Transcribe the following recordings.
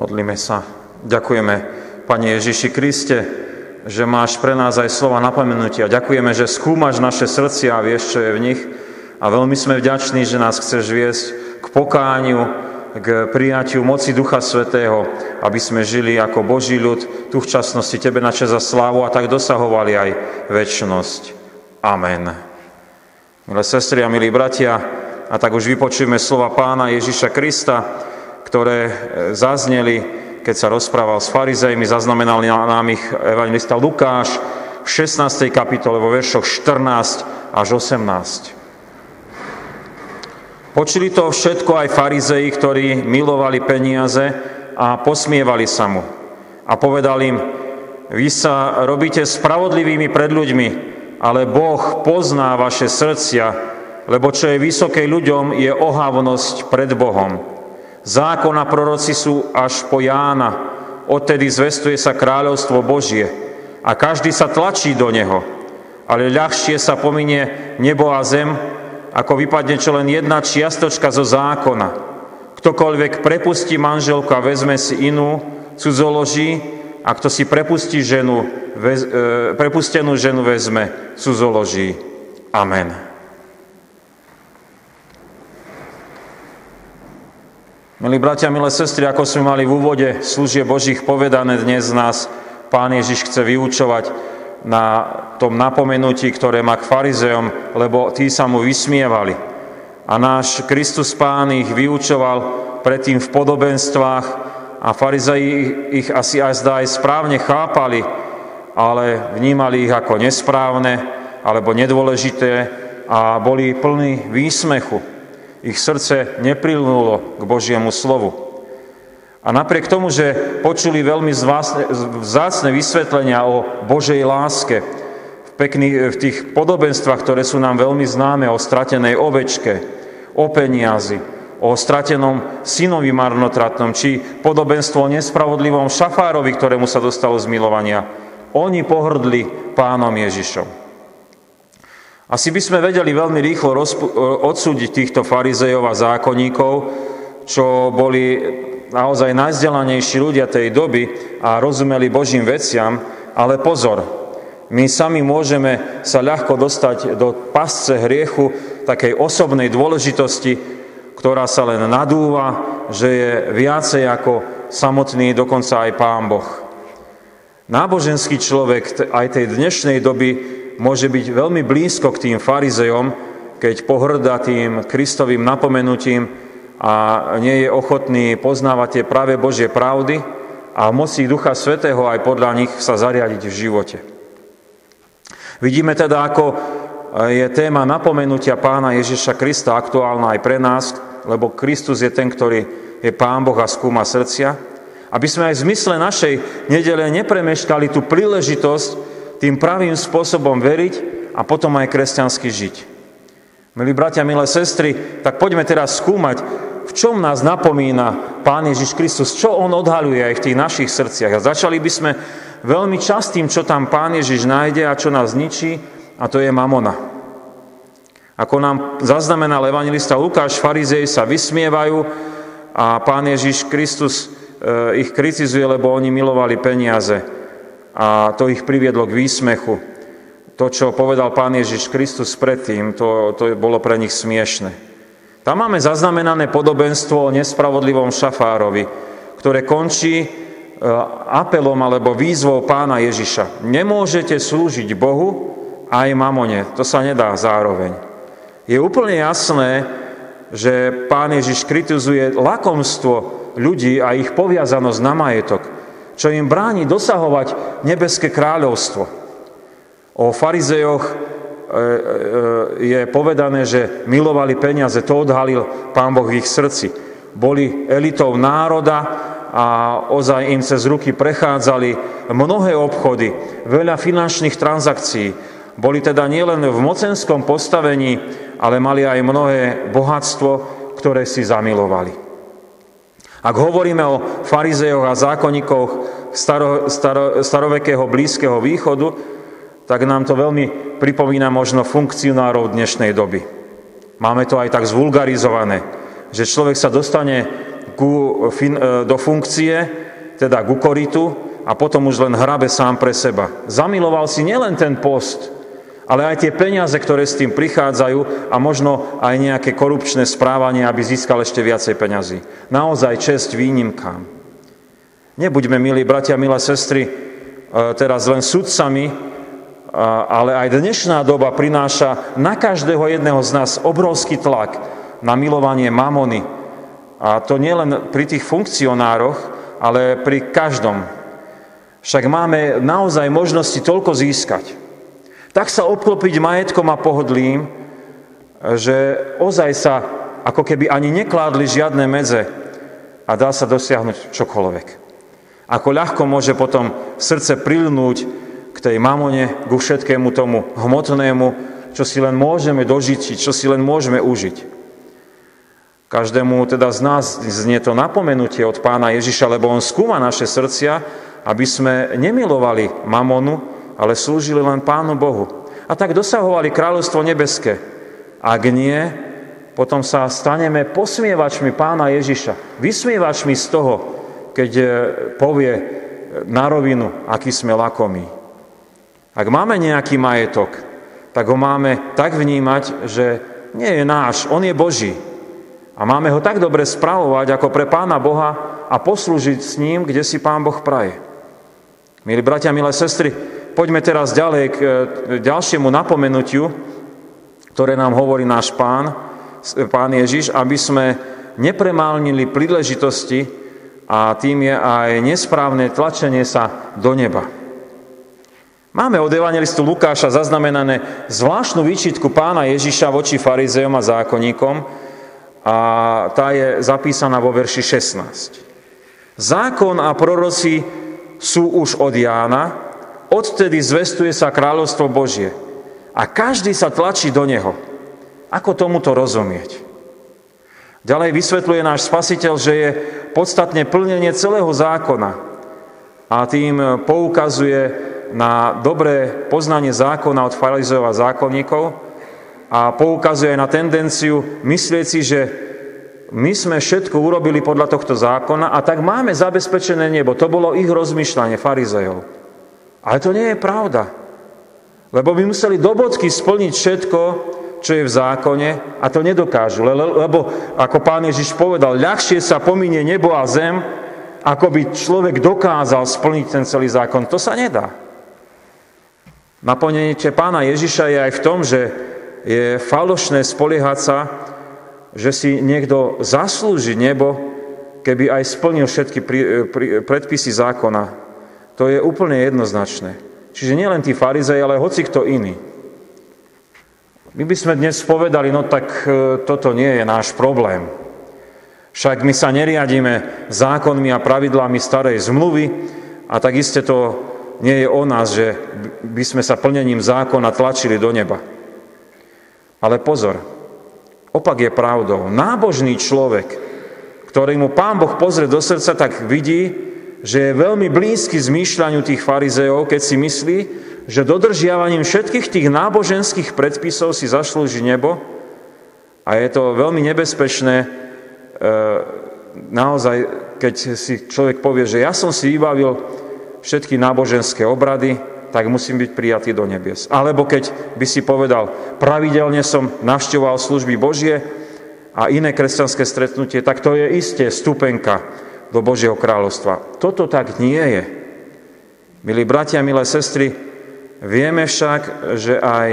Modlíme sa. Ďakujeme, Pane Ježiši Kriste, že máš pre nás aj slova napomenutia. Ďakujeme, že skúmaš naše srdcia a vieš, čo je v nich. A veľmi sme vďační, že nás chceš viesť k pokániu, k prijatiu moci Ducha Svetého, aby sme žili ako Boží ľud tu v časnosti Tebe na čas a slávu a tak dosahovali aj väčšnosť. Amen. Milé sestry a milí bratia, a tak už vypočujeme slova pána Ježiša Krista, ktoré e, zazneli, keď sa rozprával s farizejmi, zaznamenal nám ich evangelista Lukáš v 16. kapitole vo veršoch 14 až 18. Počuli to všetko aj farizeji, ktorí milovali peniaze a posmievali sa mu. A povedal im, vy sa robíte spravodlivými pred ľuďmi, ale Boh pozná vaše srdcia, lebo čo je vysokej ľuďom, je ohavnosť pred Bohom. Zákon a proroci sú až po Jána. Odtedy zvestuje sa kráľovstvo Božie a každý sa tlačí do neho. Ale ľahšie sa pominie nebo a zem, ako vypadne čo len jedna čiastočka zo zákona. Ktokoľvek prepustí manželku a vezme si inú, cudzoloží, a kto si prepustí ženu, e, prepustenú ženu vezme, cudzoloží. Amen. Milí bratia, milé sestry, ako sme mali v úvode služie Božích povedané, dnes nás Pán Ježiš chce vyučovať na tom napomenutí, ktoré má k farizeom, lebo tí sa mu vysmievali. A náš Kristus Pán ich vyučoval predtým v podobenstvách a farizei ich asi aj zdá aj správne chápali, ale vnímali ich ako nesprávne alebo nedôležité a boli plní výsmechu. Ich srdce neprilnulo k Božiemu slovu. A napriek tomu, že počuli veľmi vzácne vysvetlenia o Božej láske v, pekných, v tých podobenstvách, ktoré sú nám veľmi známe o stratenej ovečke, o peniazi, o stratenom synovi marnotratnom, či podobenstvo o nespravodlivom šafárovi, ktorému sa dostalo z milovania, oni pohrdli pánom Ježišom. Asi by sme vedeli veľmi rýchlo odsúdiť týchto farizejov a zákonníkov, čo boli naozaj najzdelanejší ľudia tej doby a rozumeli Božím veciam, ale pozor, my sami môžeme sa ľahko dostať do pasce hriechu takej osobnej dôležitosti, ktorá sa len nadúva, že je viacej ako samotný dokonca aj Pán Boh. Náboženský človek aj tej dnešnej doby môže byť veľmi blízko k tým farizejom, keď pohrdá tým Kristovým napomenutím a nie je ochotný poznávať tie práve Božie pravdy a moci Ducha Svetého aj podľa nich sa zariadiť v živote. Vidíme teda, ako je téma napomenutia pána Ježiša Krista aktuálna aj pre nás, lebo Kristus je ten, ktorý je Pán Boh a skúma srdcia, aby sme aj v zmysle našej nedele nepremeškali tú príležitosť, tým pravým spôsobom veriť a potom aj kresťansky žiť. Milí bratia, milé sestry, tak poďme teraz skúmať, v čom nás napomína Pán Ježiš Kristus, čo On odhaluje aj v tých našich srdciach. A začali by sme veľmi častým, čo tam Pán Ježiš nájde a čo nás ničí, a to je mamona. Ako nám zaznamenal evangelista Lukáš, farizei sa vysmievajú a Pán Ježiš Kristus eh, ich kritizuje, lebo oni milovali peniaze a to ich priviedlo k výsmechu. To, čo povedal Pán Ježiš Kristus predtým, to, to bolo pre nich smiešne. Tam máme zaznamenané podobenstvo o nespravodlivom šafárovi, ktoré končí e, apelom alebo výzvou pána Ježiša. Nemôžete slúžiť Bohu aj mamone. To sa nedá zároveň. Je úplne jasné, že pán Ježiš kritizuje lakomstvo ľudí a ich poviazanosť na majetok čo im bráni dosahovať nebeské kráľovstvo. O farizejoch e, e, je povedané, že milovali peniaze, to odhalil Pán Boh v ich srdci. Boli elitou národa a ozaj im cez ruky prechádzali mnohé obchody, veľa finančných transakcií. Boli teda nielen v mocenskom postavení, ale mali aj mnohé bohatstvo, ktoré si zamilovali. Ak hovoríme o farizejoch a zákonníkoch staro, staro, starovekého Blízkeho východu, tak nám to veľmi pripomína možno funkcionárov dnešnej doby. Máme to aj tak zvulgarizované, že človek sa dostane ku, do funkcie, teda ku koritu a potom už len hrabe sám pre seba. Zamiloval si nielen ten post, ale aj tie peniaze, ktoré s tým prichádzajú a možno aj nejaké korupčné správanie, aby získal ešte viacej peňazí. Naozaj čest výnimkám. Nebuďme, milí bratia, milé sestry, e, teraz len sudcami, ale aj dnešná doba prináša na každého jedného z nás obrovský tlak na milovanie mamony. A to nielen pri tých funkcionároch, ale pri každom. Však máme naozaj možnosti toľko získať. Tak sa obklopiť majetkom a pohodlím, že ozaj sa ako keby ani nekládli žiadne medze a dá sa dosiahnuť čokoľvek. Ako ľahko môže potom srdce prilnúť k tej mamone, ku všetkému tomu hmotnému, čo si len môžeme dožiť, čo si len môžeme užiť. Každému teda z nás znie to napomenutie od pána Ježiša, lebo on skúma naše srdcia, aby sme nemilovali mamonu, ale slúžili len pánu Bohu. A tak dosahovali kráľovstvo nebeské. Ak nie, potom sa staneme posmievačmi pána Ježiša. Vysmievačmi z toho, keď povie na rovinu, aký sme lakomí. Ak máme nejaký majetok, tak ho máme tak vnímať, že nie je náš, on je Boží. A máme ho tak dobre spravovať ako pre Pána Boha a poslúžiť s ním, kde si Pán Boh praje. Milí bratia, milé sestry, poďme teraz ďalej k e, ďalšiemu napomenutiu, ktoré nám hovorí náš Pán, Pán Ježiš, aby sme nepremálnili príležitosti a tým je aj nesprávne tlačenie sa do neba. Máme od evangelistu Lukáša zaznamenané zvláštnu výčitku pána Ježiša voči farizejom a zákonníkom a tá je zapísaná vo verši 16. Zákon a proroci sú už od Jána, odtedy zvestuje sa kráľovstvo Božie a každý sa tlačí do neho. Ako tomuto rozumieť? Ďalej vysvetľuje náš spasiteľ, že je podstatne plnenie celého zákona a tým poukazuje na dobré poznanie zákona od farizejov a zákonníkov a poukazuje na tendenciu myslieť si, že my sme všetko urobili podľa tohto zákona a tak máme zabezpečené nebo. To bolo ich rozmýšľanie farizejov. Ale to nie je pravda. Lebo by museli do bodky splniť všetko, čo je v zákone a to nedokážu. Lebo, ako pán Ježiš povedal, ľahšie sa pominie nebo a zem, ako by človek dokázal splniť ten celý zákon. To sa nedá. Naplnenie pána Ježiša je aj v tom, že je falošné spoliehať sa, že si niekto zaslúži nebo, keby aj splnil všetky predpisy zákona. To je úplne jednoznačné. Čiže nielen tí farizej, ale hoci kto iný. My by sme dnes povedali, no tak e, toto nie je náš problém. Však my sa neriadíme zákonmi a pravidlami starej zmluvy a tak iste to nie je o nás, že by sme sa plnením zákona tlačili do neba. Ale pozor, opak je pravdou. Nábožný človek, ktorý mu Pán Boh pozrie do srdca, tak vidí, že je veľmi blízky zmýšľaniu tých farizeov, keď si myslí, že dodržiavaním všetkých tých náboženských predpisov si zaslúži nebo a je to veľmi nebezpečné e, naozaj, keď si človek povie, že ja som si vybavil všetky náboženské obrady, tak musím byť prijatý do nebies. Alebo keď by si povedal, pravidelne som navštevoval služby Božie a iné kresťanské stretnutie, tak to je isté stupenka do Božieho kráľovstva. Toto tak nie je. Milí bratia, milé sestry, vieme však, že aj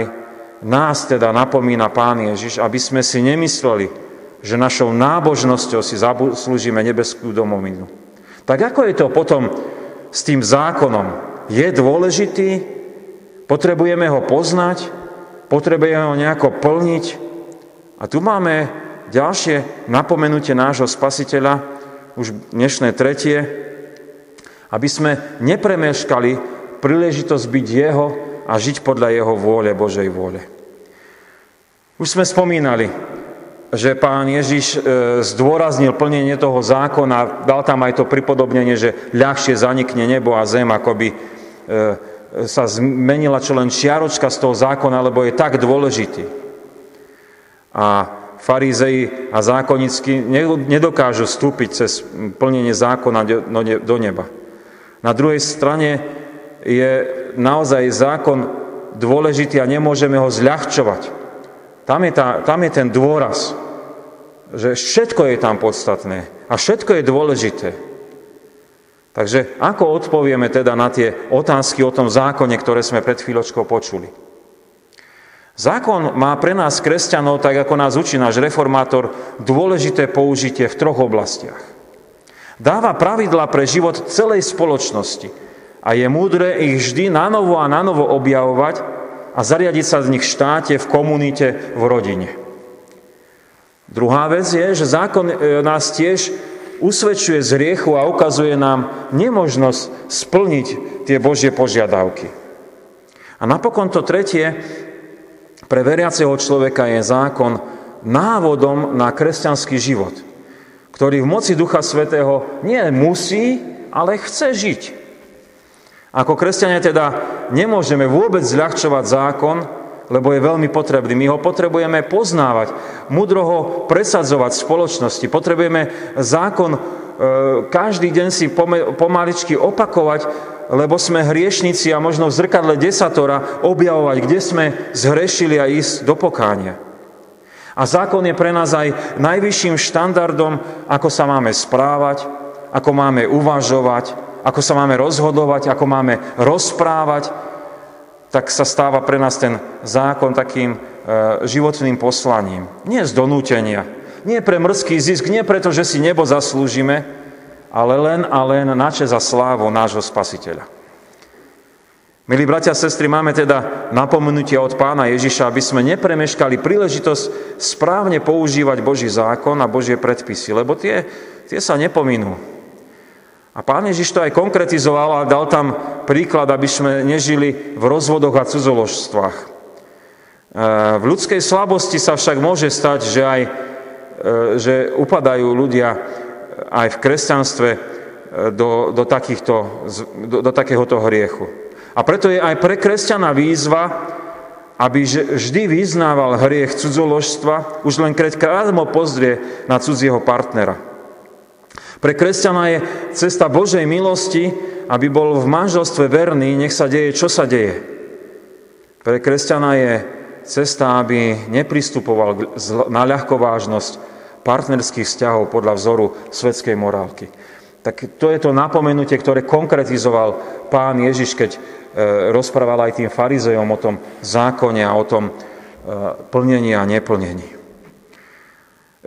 nás teda napomína Pán Ježiš, aby sme si nemysleli, že našou nábožnosťou si zaslúžime nebeskú domovinu. Tak ako je to potom s tým zákonom je dôležitý, potrebujeme ho poznať, potrebujeme ho nejako plniť. A tu máme ďalšie napomenutie nášho spasiteľa, už dnešné tretie, aby sme nepremeškali príležitosť byť jeho a žiť podľa jeho vôle, Božej vôle. Už sme spomínali, že pán Ježiš e, zdôraznil plnenie toho zákona, dal tam aj to pripodobnenie, že ľahšie zanikne nebo a zem, ako by e, sa zmenila čo len čiaročka z toho zákona, lebo je tak dôležitý. A farizei a zákonnícky nedokážu vstúpiť cez plnenie zákona do neba. Na druhej strane je naozaj zákon dôležitý a nemôžeme ho zľahčovať. Tam je, tá, tam je ten dôraz, že všetko je tam podstatné a všetko je dôležité. Takže ako odpovieme teda na tie otázky o tom zákone, ktoré sme pred chvíľočkou počuli? Zákon má pre nás, kresťanov, tak ako nás učí náš reformátor, dôležité použitie v troch oblastiach. Dáva pravidla pre život celej spoločnosti a je múdre ich vždy na novo a na novo objavovať a zariadiť sa z nich v štáte, v komunite, v rodine. Druhá vec je, že zákon e, nás tiež usvedčuje z riechu a ukazuje nám nemožnosť splniť tie Božie požiadavky. A napokon to tretie, pre veriaceho človeka je zákon návodom na kresťanský život, ktorý v moci Ducha Svetého nie musí, ale chce žiť. Ako kresťania teda nemôžeme vôbec zľahčovať zákon, lebo je veľmi potrebný. My ho potrebujeme poznávať, mudro ho presadzovať v spoločnosti. Potrebujeme zákon e, každý deň si pomaličky opakovať, lebo sme hriešnici a možno v zrkadle desatora objavovať, kde sme zhrešili a ísť do pokánia. A zákon je pre nás aj najvyšším štandardom, ako sa máme správať, ako máme uvažovať, ako sa máme rozhodovať, ako máme rozprávať, tak sa stáva pre nás ten zákon takým e, životným poslaním. Nie z donútenia, nie pre mrzký zisk, nie preto, že si nebo zaslúžime, ale len a len na čas a slávu nášho spasiteľa. Milí bratia a sestry, máme teda napomenutie od pána Ježiša, aby sme nepremeškali príležitosť správne používať Boží zákon a Božie predpisy, lebo tie, tie sa nepominú. A pán Ježiš to aj konkretizoval a dal tam príklad, aby sme nežili v rozvodoch a cudzoložstvách. E, v ľudskej slabosti sa však môže stať, že, aj, e, že upadajú ľudia aj v kresťanstve e, do, do, takýchto, do, do takéhoto hriechu. A preto je aj pre kresťana výzva, aby vždy vyznával hriech cudzoložstva, už len keď krátmo pozrie na cudzieho partnera. Pre kresťana je cesta Božej milosti, aby bol v manželstve verný, nech sa deje, čo sa deje. Pre kresťana je cesta, aby nepristupoval na ľahkovážnosť partnerských vzťahov podľa vzoru svetskej morálky. Tak to je to napomenutie, ktoré konkretizoval pán Ježiš, keď e, rozprával aj tým farizejom o tom zákone a o tom e, plnení a neplnení.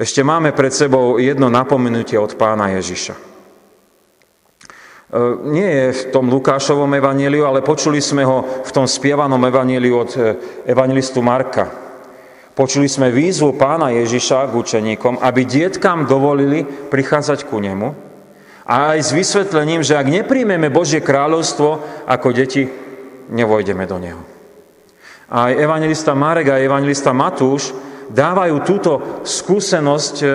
Ešte máme pred sebou jedno napomenutie od pána Ježiša. E, nie je v tom Lukášovom evaníliu, ale počuli sme ho v tom spievanom evaníliu od e, evangelistu Marka. Počuli sme výzvu pána Ježiša k učeníkom, aby dietkám dovolili prichádzať ku nemu a aj s vysvetlením, že ak nepríjmeme Božie kráľovstvo ako deti, nevojdeme do neho. Aj evangelista Marek a evangelista Matúš dávajú túto skúsenosť e,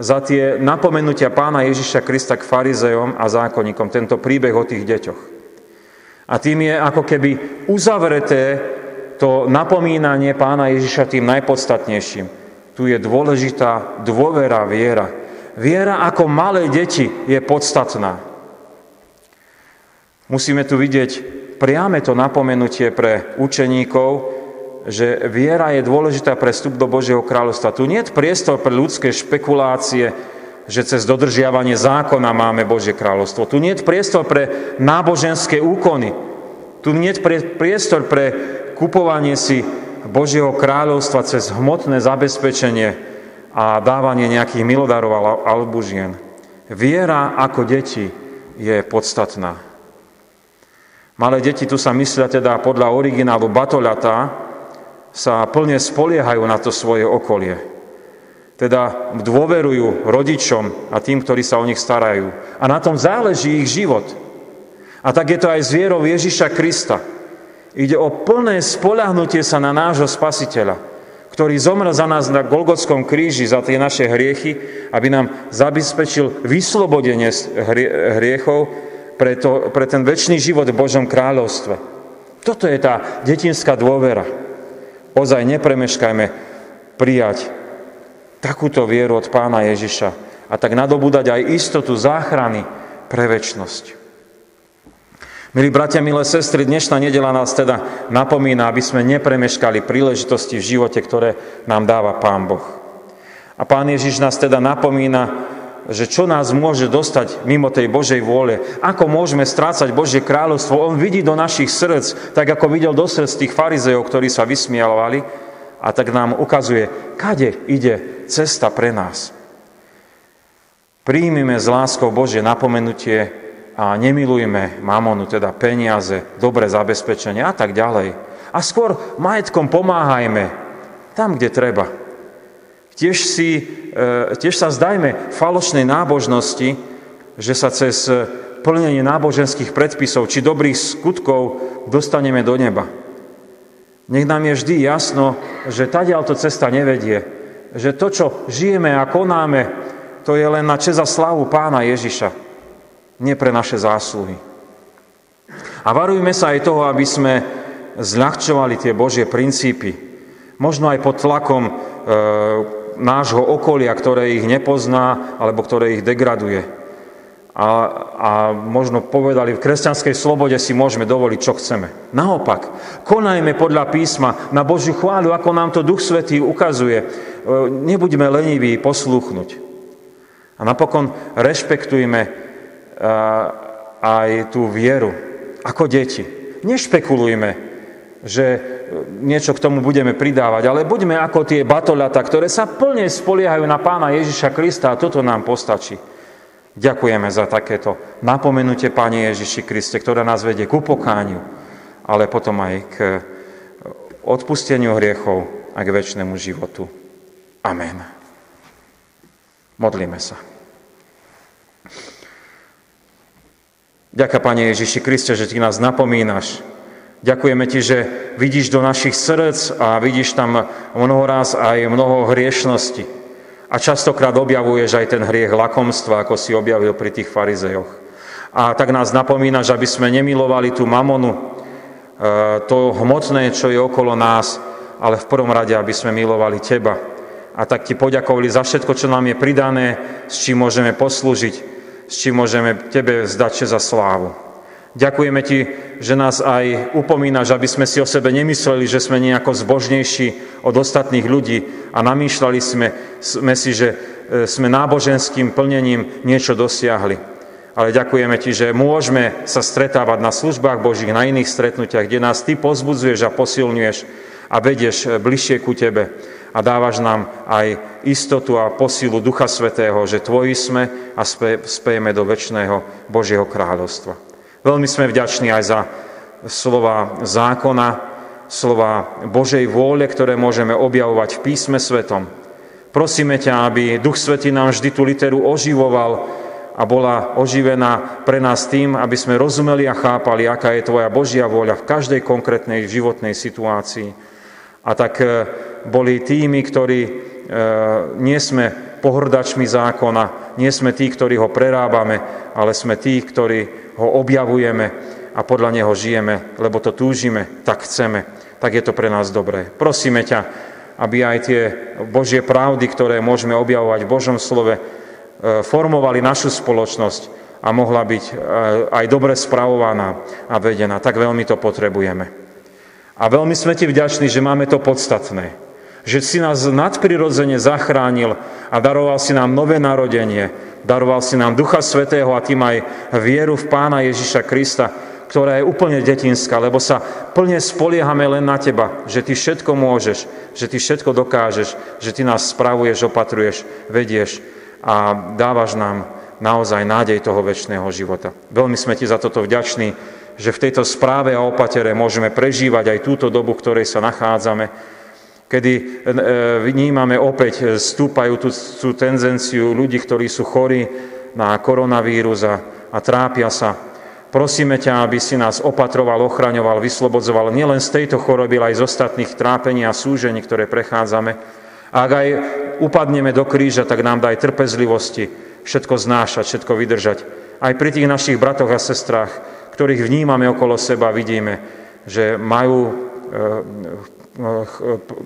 za tie napomenutia pána Ježiša Krista k farizejom a zákonníkom, tento príbeh o tých deťoch. A tým je ako keby uzavreté to napomínanie pána Ježiša tým najpodstatnejším. Tu je dôležitá dôvera, viera. Viera ako malé deti je podstatná. Musíme tu vidieť priame to napomenutie pre učeníkov, že viera je dôležitá pre vstup do Božieho kráľovstva. Tu nie je priestor pre ľudské špekulácie, že cez dodržiavanie zákona máme Božie kráľovstvo. Tu nie je priestor pre náboženské úkony. Tu nie je priestor pre kupovanie si Božieho kráľovstva cez hmotné zabezpečenie a dávanie nejakých milodarov alebo žien. Viera ako deti je podstatná. Malé deti tu sa myslia teda podľa originálu Batolata, sa plne spoliehajú na to svoje okolie. Teda dôverujú rodičom a tým, ktorí sa o nich starajú. A na tom záleží ich život. A tak je to aj s vierou Ježiša Krista. Ide o plné spolahnutie sa na nášho spasiteľa, ktorý zomrel za nás na Golgotskom kríži, za tie naše hriechy, aby nám zabezpečil vyslobodenie hriechov pre, to, pre ten väčší život v Božom kráľovstve. Toto je tá detinská dôvera ozaj nepremeškajme prijať takúto vieru od pána Ježiša a tak nadobúdať aj istotu záchrany pre väčnosť. Milí bratia, milé sestry, dnešná nedela nás teda napomína, aby sme nepremeškali príležitosti v živote, ktoré nám dáva Pán Boh. A Pán Ježiš nás teda napomína, že čo nás môže dostať mimo tej Božej vôle, ako môžeme strácať Božie kráľovstvo. On vidí do našich srdc, tak ako videl do srdc tých farizejov, ktorí sa vysmialovali, a tak nám ukazuje, kade ide cesta pre nás. Príjmime z láskou Božie napomenutie a nemilujme mamonu, teda peniaze, dobré zabezpečenie a tak ďalej. A skôr majetkom pomáhajme tam, kde treba. Tiež, si, e, tiež sa zdajme falošnej nábožnosti, že sa cez plnenie náboženských predpisov či dobrých skutkov dostaneme do neba. Nech nám je vždy jasno, že tadiaľ to cesta nevedie. Že to, čo žijeme a konáme, to je len na čeza slavu pána Ježiša. Nie pre naše zásluhy. A varujme sa aj toho, aby sme zľahčovali tie Božie princípy. Možno aj pod tlakom e, nášho okolia, ktoré ich nepozná alebo ktoré ich degraduje. A, a možno povedali, v kresťanskej slobode si môžeme dovoliť, čo chceme. Naopak, konajme podľa písma na Božiu chváľu, ako nám to Duch Svetý ukazuje. E, nebuďme leniví poslúchnuť. A napokon rešpektujme aj tú vieru, ako deti. Nešpekulujme, že niečo k tomu budeme pridávať, ale buďme ako tie batoľata, ktoré sa plne spoliehajú na pána Ježiša Krista a toto nám postačí. Ďakujeme za takéto napomenutie, Pane Ježiši Kriste, ktoré nás vedie k upokániu, ale potom aj k odpusteniu hriechov a k väčšnému životu. Amen. Modlíme sa. Ďakujem, Pane Ježiši Kriste, že Ty nás napomínaš, Ďakujeme Ti, že vidíš do našich srdc a vidíš tam mnoho raz aj mnoho hriešnosti. A častokrát objavuješ aj ten hriech lakomstva, ako si objavil pri tých farizejoch. A tak nás napomínaš, aby sme nemilovali tú mamonu, e, to hmotné, čo je okolo nás, ale v prvom rade, aby sme milovali Teba. A tak Ti poďakovali za všetko, čo nám je pridané, s čím môžeme poslúžiť, s čím môžeme Tebe zdať za slávu. Ďakujeme Ti, že nás aj upomínaš, aby sme si o sebe nemysleli, že sme nejako zbožnejší od ostatných ľudí a namýšľali sme, sme si, že e, sme náboženským plnením niečo dosiahli. Ale ďakujeme Ti, že môžeme sa stretávať na službách Božích, na iných stretnutiach, kde nás Ty pozbudzuješ a posilňuješ a vedieš e, bližšie ku Tebe a dávaš nám aj istotu a posilu Ducha Svetého, že Tvoji sme a spejeme do väčšného Božieho kráľovstva. Veľmi sme vďační aj za slova zákona, slova Božej vôle, ktoré môžeme objavovať v písme svetom. Prosíme ťa, aby Duch Svetý nám vždy tú literu oživoval a bola oživená pre nás tým, aby sme rozumeli a chápali, aká je Tvoja Božia vôľa v každej konkrétnej životnej situácii. A tak e, boli tými, ktorí e, nie sme pohrdačmi zákona, nie sme tí, ktorí ho prerábame, ale sme tí, ktorí ho objavujeme a podľa neho žijeme, lebo to túžime, tak chceme, tak je to pre nás dobré. Prosíme ťa, aby aj tie Božie pravdy, ktoré môžeme objavovať v Božom slove, e, formovali našu spoločnosť a mohla byť e, aj dobre spravovaná a vedená. Tak veľmi to potrebujeme. A veľmi sme ti vďační, že máme to podstatné. Že si nás nadprirodzene zachránil a daroval si nám nové narodenie, Daroval si nám Ducha Svetého a tým aj vieru v Pána Ježiša Krista, ktorá je úplne detinská, lebo sa plne spoliehame len na Teba, že Ty všetko môžeš, že Ty všetko dokážeš, že Ty nás spravuješ, opatruješ, vedieš a dávaš nám naozaj nádej toho väčšného života. Veľmi sme Ti za toto vďační, že v tejto správe a opatere môžeme prežívať aj túto dobu, v ktorej sa nachádzame, kedy e, vnímame opäť stúpajúcu tú tenzenciu ľudí, ktorí sú chorí na koronavírus a, a trápia sa. Prosíme ťa, aby si nás opatroval, ochraňoval, vyslobodzoval nielen z tejto choroby, ale aj z ostatných trápení a súžení, ktoré prechádzame. A ak aj upadneme do kríža, tak nám daj trpezlivosti, všetko znášať, všetko vydržať. Aj pri tých našich bratoch a sestrách, ktorých vnímame okolo seba, vidíme, že majú e,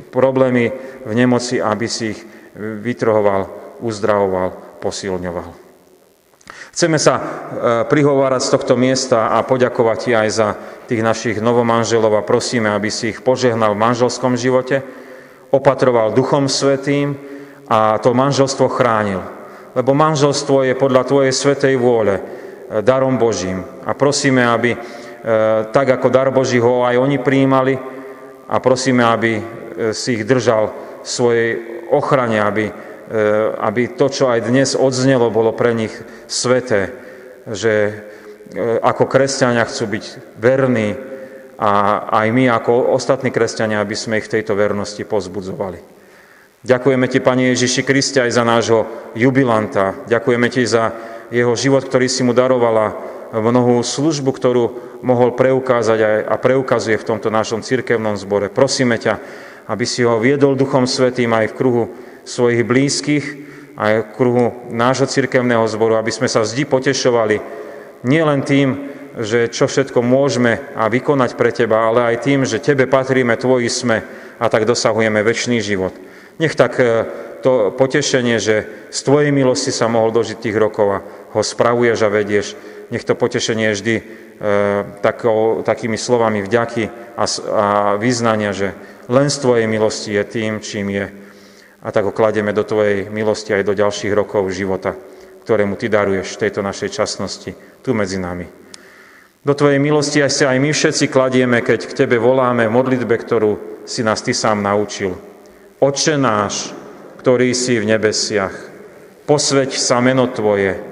problémy v nemoci, aby si ich vytrhoval, uzdravoval, posilňoval. Chceme sa e, prihovárať z tohto miesta a poďakovať ti aj za tých našich novomanželov a prosíme, aby si ich požehnal v manželskom živote, opatroval Duchom Svetým a to manželstvo chránil. Lebo manželstvo je podľa Tvojej svetej vôle e, darom Božím. A prosíme, aby e, tak ako dar Boží ho aj oni prijímali a prosíme, aby si ich držal v svojej ochrane, aby E, aby to, čo aj dnes odznelo, bolo pre nich sveté, že e, ako kresťania chcú byť verní a aj my ako ostatní kresťania, aby sme ich v tejto vernosti pozbudzovali. Ďakujeme Ti, Pane Ježiši Kriste, aj za nášho jubilanta. Ďakujeme Ti za jeho život, ktorý si mu darovala, mnohú službu, ktorú mohol preukázať a preukazuje v tomto našom cirkevnom zbore. Prosíme ťa, aby si ho viedol Duchom Svetým aj v kruhu svojich blízkych a v kruhu nášho cirkevného zboru, aby sme sa vždy potešovali nielen tým, že čo všetko môžeme a vykonať pre Teba, ale aj tým, že Tebe patríme, Tvoji sme a tak dosahujeme väčší život. Nech tak e, to potešenie, že z Tvojej milosti sa mohol dožiť tých rokov a ho spravuješ a vedieš, nech to potešenie je vždy e, takou, takými slovami vďaky a, a význania, že len z Tvojej milosti je tým, čím je a tak ho kladieme do Tvojej milosti aj do ďalších rokov života, ktorému Ty daruješ v tejto našej časnosti, tu medzi nami. Do Tvojej milosti aj sa aj my všetci kladieme, keď k Tebe voláme modlitbe, ktorú si nás Ty sám naučil. Oče náš, ktorý si v nebesiach, posveď sa meno Tvoje,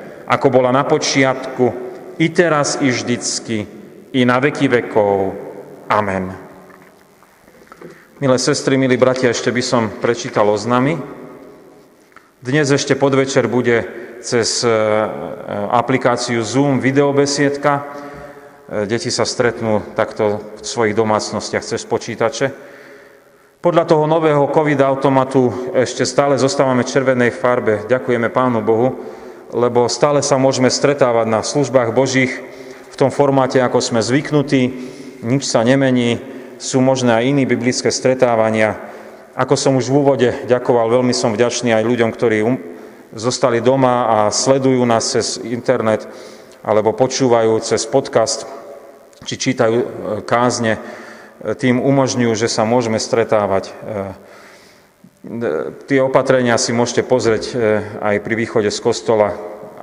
ako bola na počiatku, i teraz, i vždycky, i na veky vekov. Amen. Milé sestry, milí bratia, ešte by som prečítal oznamy. Dnes ešte podvečer bude cez e, aplikáciu Zoom videobesiedka. E, deti sa stretnú takto v svojich domácnostiach cez počítače. Podľa toho nového COVID-automatu ešte stále zostávame v červenej farbe. Ďakujeme Pánu Bohu, lebo stále sa môžeme stretávať na službách Božích v tom formáte, ako sme zvyknutí. Nič sa nemení, sú možné aj iné biblické stretávania. Ako som už v úvode ďakoval, veľmi som vďačný aj ľuďom, ktorí um, zostali doma a sledujú nás cez internet alebo počúvajú cez podcast či čítajú e, kázne, e, tým umožňujú, že sa môžeme stretávať. E, tie opatrenia si môžete pozrieť aj pri východe z kostola,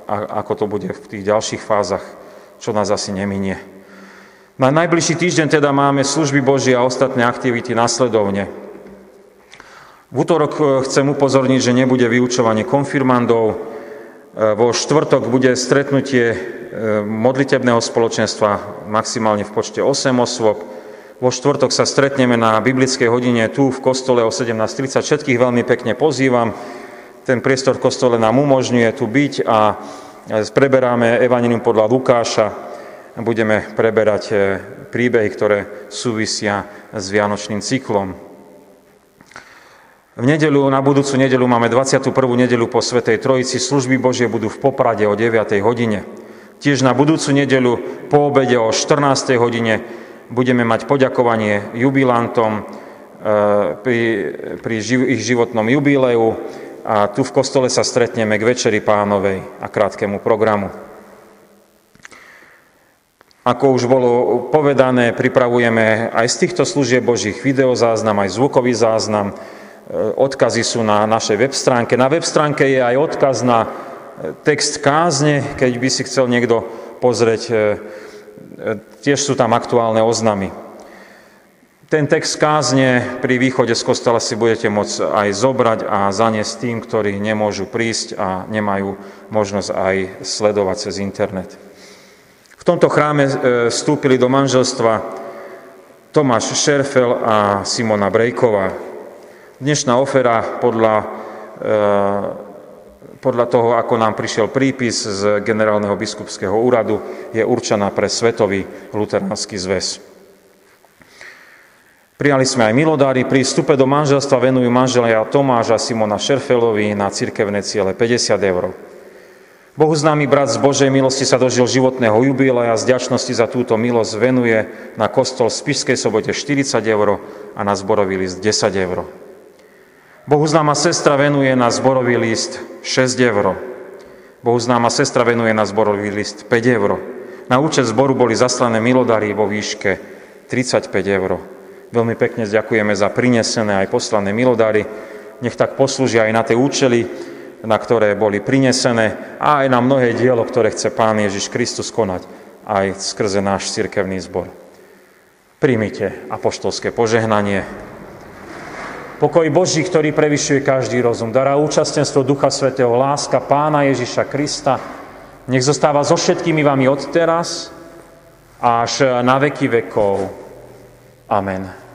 ako to bude v tých ďalších fázach, čo nás asi neminie. Na najbližší týždeň teda máme služby Božie a ostatné aktivity nasledovne. V útorok e, chcem upozorniť, že nebude vyučovanie konfirmandov. E, vo štvrtok bude stretnutie e, modlitebného spoločenstva maximálne v počte 8 osôb. Vo štvrtok sa stretneme na biblickej hodine tu v kostole o 17.30. Všetkých veľmi pekne pozývam. Ten priestor v kostole nám umožňuje tu byť a preberáme Evangelium podľa Lukáša budeme preberať e, príbehy, ktoré súvisia s Vianočným cyklom. V nedelu, na budúcu nedelu máme 21. nedelu po Svetej Trojici. Služby Božie budú v Poprade o 9. hodine. Tiež na budúcu nedelu po obede o 14. hodine budeme mať poďakovanie jubilantom e, pri, pri ich životnom jubileu a tu v kostole sa stretneme k Večeri pánovej a krátkemu programu. Ako už bolo povedané, pripravujeme aj z týchto služieb Božích videozáznam, aj zvukový záznam. E, odkazy sú na našej web stránke. Na web stránke je aj odkaz na e, text kázne, keď by si chcel niekto pozrieť. E, tiež sú tam aktuálne oznamy. Ten text kázne pri východe z kostola si budete môcť aj zobrať a zaniesť tým, ktorí nemôžu prísť a nemajú možnosť aj sledovať cez internet. V tomto chráme e, vstúpili do manželstva Tomáš Šerfel a Simona Brejková. Dnešná ofera podľa podľa toho, ako nám prišiel prípis z generálneho biskupského úradu, je určená pre Svetový luteránsky zväz. Prijali sme aj milodári. Pri vstupe do manželstva venujú manželia Tomáša Simona Šerfelovi na cirkevné ciele 50 eur. Bohu známy brat z Božej milosti sa dožil životného jubilea a z ďačnosti za túto milosť venuje na kostol v Spišskej sobote 40 eur a na zborový list 10 eur. Bohu známa sestra venuje na zborový list 6 eur. Bohu známa sestra venuje na zborový list 5 eur. Na účet zboru boli zaslané milodary vo výške 35 eur. Veľmi pekne ďakujeme za prinesené aj poslané milodary. Nech tak poslúžia aj na tie účely, na ktoré boli prinesené a aj na mnohé dielo, ktoré chce Pán Ježiš Kristus konať aj skrze náš cirkevný zbor. Príjmite apoštolské požehnanie. Pokoj Boží, ktorý prevyšuje každý rozum, dará účastenstvo Ducha Svetého, láska Pána Ježiša Krista, nech zostáva so všetkými vami od teraz až na veky vekov. Amen.